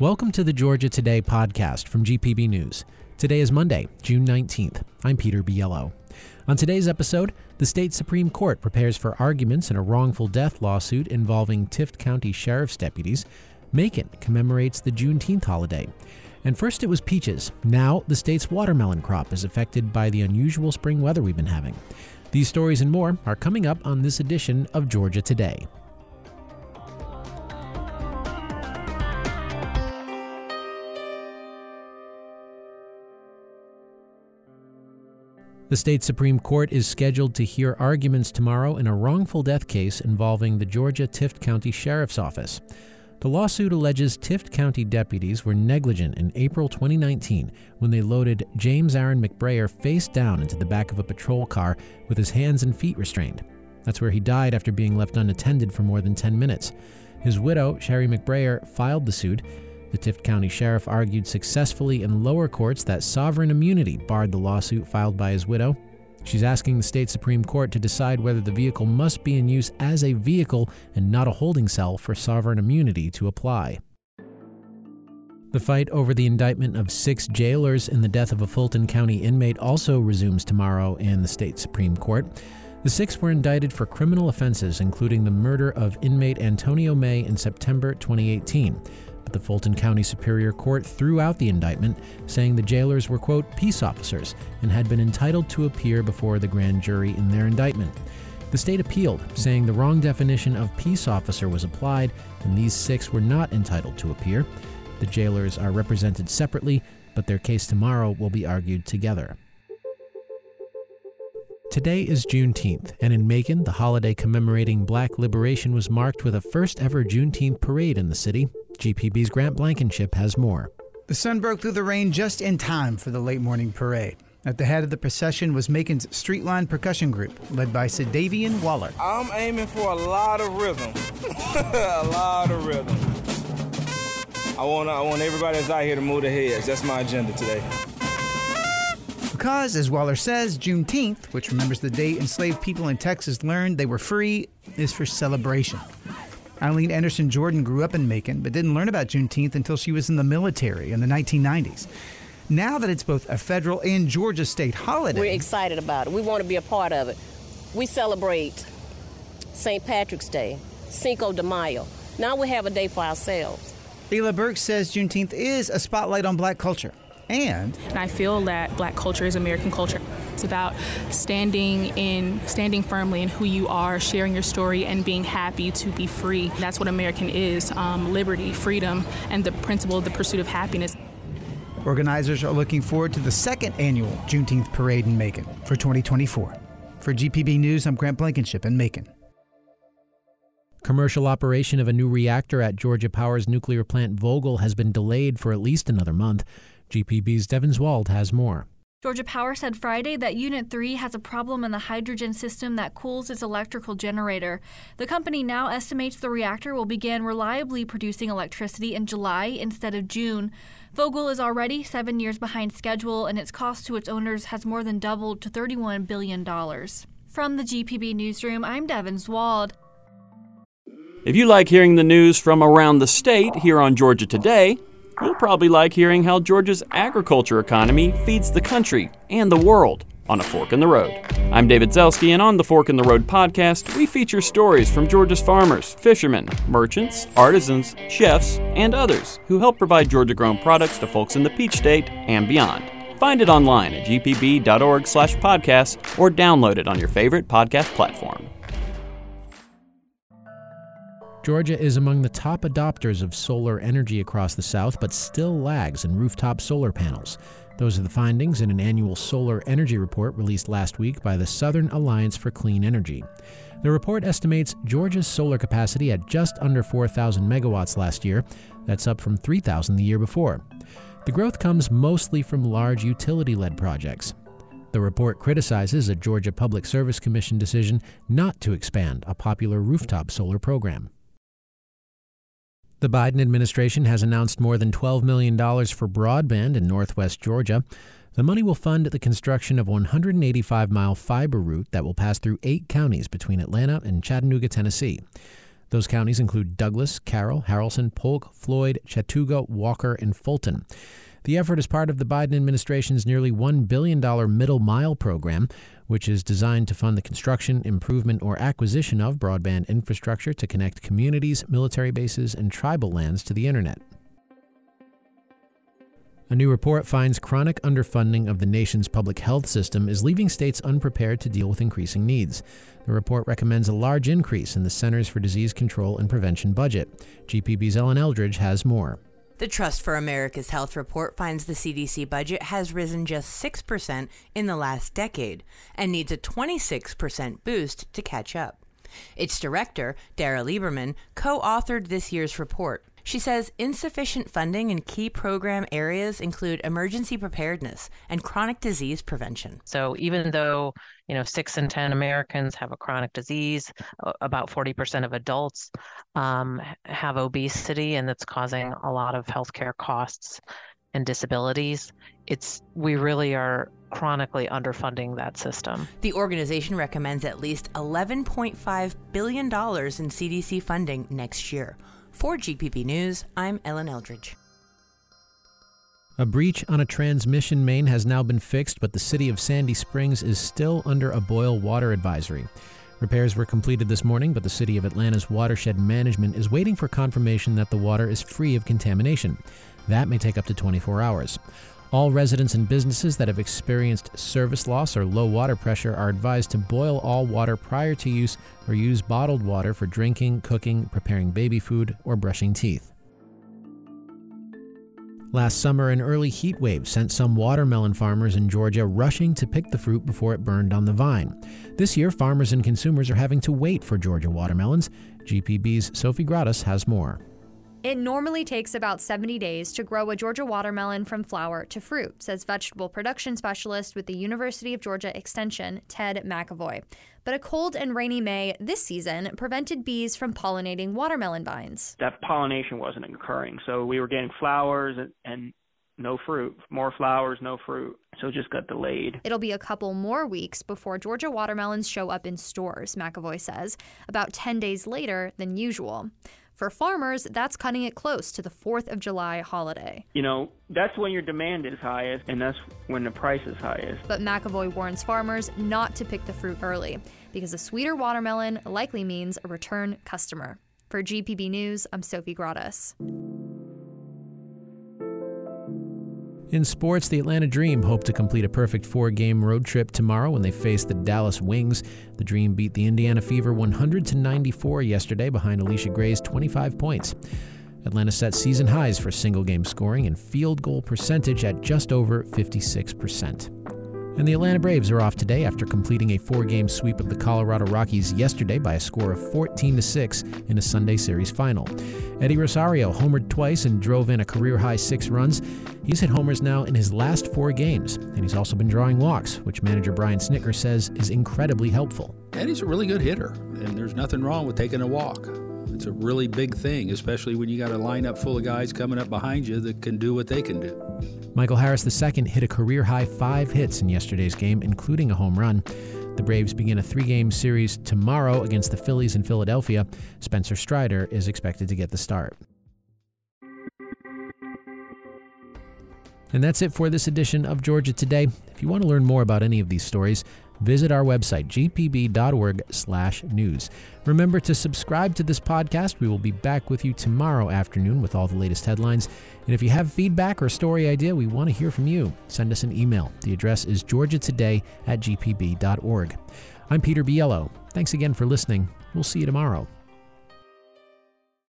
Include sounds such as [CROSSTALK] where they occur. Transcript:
Welcome to the Georgia Today podcast from GPB News. Today is Monday, June 19th. I'm Peter Biello. On today's episode, the state Supreme Court prepares for arguments in a wrongful death lawsuit involving Tift County Sheriff's deputies. Macon commemorates the Juneteenth holiday. And first it was peaches. Now the state's watermelon crop is affected by the unusual spring weather we've been having. These stories and more are coming up on this edition of Georgia Today. The state Supreme Court is scheduled to hear arguments tomorrow in a wrongful death case involving the Georgia Tift County Sheriff's Office. The lawsuit alleges Tift County deputies were negligent in April 2019 when they loaded James Aaron McBrayer face down into the back of a patrol car with his hands and feet restrained. That's where he died after being left unattended for more than 10 minutes. His widow, Sherry McBrayer, filed the suit the Tift County Sheriff argued successfully in lower courts that sovereign immunity barred the lawsuit filed by his widow. She's asking the state Supreme Court to decide whether the vehicle must be in use as a vehicle and not a holding cell for sovereign immunity to apply. The fight over the indictment of six jailers in the death of a Fulton County inmate also resumes tomorrow in the state Supreme Court. The six were indicted for criminal offenses, including the murder of inmate Antonio May in September 2018. The Fulton County Superior Court threw out the indictment, saying the jailers were, quote, peace officers and had been entitled to appear before the grand jury in their indictment. The state appealed, saying the wrong definition of peace officer was applied and these six were not entitled to appear. The jailers are represented separately, but their case tomorrow will be argued together. Today is Juneteenth, and in Macon, the holiday commemorating black liberation was marked with a first ever Juneteenth parade in the city. GPB's Grant Blankenship has more. The sun broke through the rain just in time for the late morning parade. At the head of the procession was Macon's Streetline Percussion Group, led by Sadavian Waller. I'm aiming for a lot of rhythm. [LAUGHS] a lot of rhythm. I want, I want everybody that's out here to move their heads. That's my agenda today. Because, as Waller says, Juneteenth, which remembers the day enslaved people in Texas learned they were free, is for celebration. Eileen Anderson Jordan grew up in Macon, but didn't learn about Juneteenth until she was in the military in the 1990s. Now that it's both a federal and Georgia state holiday, we're excited about it. We want to be a part of it. We celebrate St. Patrick's Day, Cinco de Mayo. Now we have a day for ourselves. Ela Burke says Juneteenth is a spotlight on black culture. And, and I feel that black culture is American culture. It's about standing in standing firmly in who you are, sharing your story, and being happy to be free. That's what American is: um, liberty, freedom, and the principle of the pursuit of happiness. Organizers are looking forward to the second annual Juneteenth parade in Macon for 2024. For GPB News, I'm Grant Blankenship in Macon. Commercial operation of a new reactor at Georgia Power's nuclear plant Vogtle has been delayed for at least another month. GPB's Devin Zwald has more. Georgia Power said Friday that Unit 3 has a problem in the hydrogen system that cools its electrical generator. The company now estimates the reactor will begin reliably producing electricity in July instead of June. Vogtle is already seven years behind schedule, and its cost to its owners has more than doubled to $31 billion. From the GPB Newsroom, I'm Devin Zwald. If you like hearing the news from around the state here on Georgia Today, You'll probably like hearing how Georgia's agriculture economy feeds the country and the world on A Fork in the Road. I'm David Zelski, and on the Fork in the Road podcast, we feature stories from Georgia's farmers, fishermen, merchants, artisans, chefs, and others who help provide Georgia grown products to folks in the Peach State and beyond. Find it online at gpb.org slash podcast or download it on your favorite podcast platform. Georgia is among the top adopters of solar energy across the South, but still lags in rooftop solar panels. Those are the findings in an annual solar energy report released last week by the Southern Alliance for Clean Energy. The report estimates Georgia's solar capacity at just under 4,000 megawatts last year. That's up from 3,000 the year before. The growth comes mostly from large utility led projects. The report criticizes a Georgia Public Service Commission decision not to expand a popular rooftop solar program. The Biden administration has announced more than $12 million for broadband in northwest Georgia. The money will fund the construction of 185 mile fiber route that will pass through eight counties between Atlanta and Chattanooga, Tennessee. Those counties include Douglas, Carroll, Haralson, Polk, Floyd, Chattooga, Walker, and Fulton. The effort is part of the Biden administration's nearly $1 billion Middle Mile program, which is designed to fund the construction, improvement, or acquisition of broadband infrastructure to connect communities, military bases, and tribal lands to the Internet. A new report finds chronic underfunding of the nation's public health system is leaving states unprepared to deal with increasing needs. The report recommends a large increase in the Centers for Disease Control and Prevention budget. GPB's Ellen Eldridge has more. The Trust for America's Health report finds the CDC budget has risen just 6% in the last decade and needs a 26% boost to catch up. Its director, Dara Lieberman, co authored this year's report. She says insufficient funding in key program areas include emergency preparedness and chronic disease prevention. So even though, you know, 6 in 10 Americans have a chronic disease, about 40% of adults um, have obesity and that's causing a lot of healthcare costs and disabilities, it's we really are chronically underfunding that system. The organization recommends at least $11.5 billion in CDC funding next year. For GPB News, I'm Ellen Eldridge. A breach on a transmission main has now been fixed, but the city of Sandy Springs is still under a boil water advisory. Repairs were completed this morning, but the City of Atlanta's watershed management is waiting for confirmation that the water is free of contamination. That may take up to 24 hours. All residents and businesses that have experienced service loss or low water pressure are advised to boil all water prior to use or use bottled water for drinking, cooking, preparing baby food, or brushing teeth. Last summer, an early heat wave sent some watermelon farmers in Georgia rushing to pick the fruit before it burned on the vine. This year, farmers and consumers are having to wait for Georgia watermelons. GPB's Sofi Gratas has more. It normally takes about 70 days to grow a Georgia watermelon from flower to fruit, says vegetable production specialist with the University of Georgia Extension, Ted McAvoy. But a cold and rainy May this season prevented bees from pollinating watermelon vines. That pollination wasn't occurring, so we were getting flowers and, and no fruit. More flowers, no fruit. So it just got delayed. It'll be a couple more weeks before Georgia watermelons show up in stores, McAvoy says, about 10 days later than usual. For farmers, that's cutting it close to the 4th of July holiday. You know, that's when your demand is highest and that's when the price is highest. But McAvoy warns farmers not to pick the fruit early because a sweeter watermelon likely means a return customer. For GPB News, I'm Sofi Gratas. In sports, the Atlanta Dream hope to complete a perfect four game road trip tomorrow when they face the Dallas Wings. The Dream beat the Indiana Fever 100 to 94 yesterday behind Allisha Gray's 25 points. Atlanta set season highs for single game scoring and field goal percentage at just over 56%. And the Atlanta Braves are off today after completing a four-game sweep of the Colorado Rockies yesterday by a score of 14 to 6 in a Sunday series final. Eddie Rosario homered twice and drove in a career-high 6 runs. He's hit homers now in his last 4 games, and he's also been drawing walks, which manager Brian Snitker says is incredibly helpful. Eddie's a really good hitter, and there's nothing wrong with taking a walk. It's a really big thing, especially when you got a lineup full of guys coming up behind you that can do what they can do. Michael Harris II hit a career high five hits in yesterday's game, including a home run. The Braves begin a three game series tomorrow against the Phillies in Philadelphia. Spencer Strider is expected to get the start. And that's it for this edition of Georgia Today. If you want to learn more about any of these stories, visit our website, gpb.org/news. Remember to subscribe to this podcast. We will be back with you tomorrow afternoon with all the latest headlines. And if you have feedback or story idea, we want to hear from you. Send us an email. The address is georgiatoday at gpb.org. I'm Peter Biello. Thanks again for listening. We'll see you tomorrow.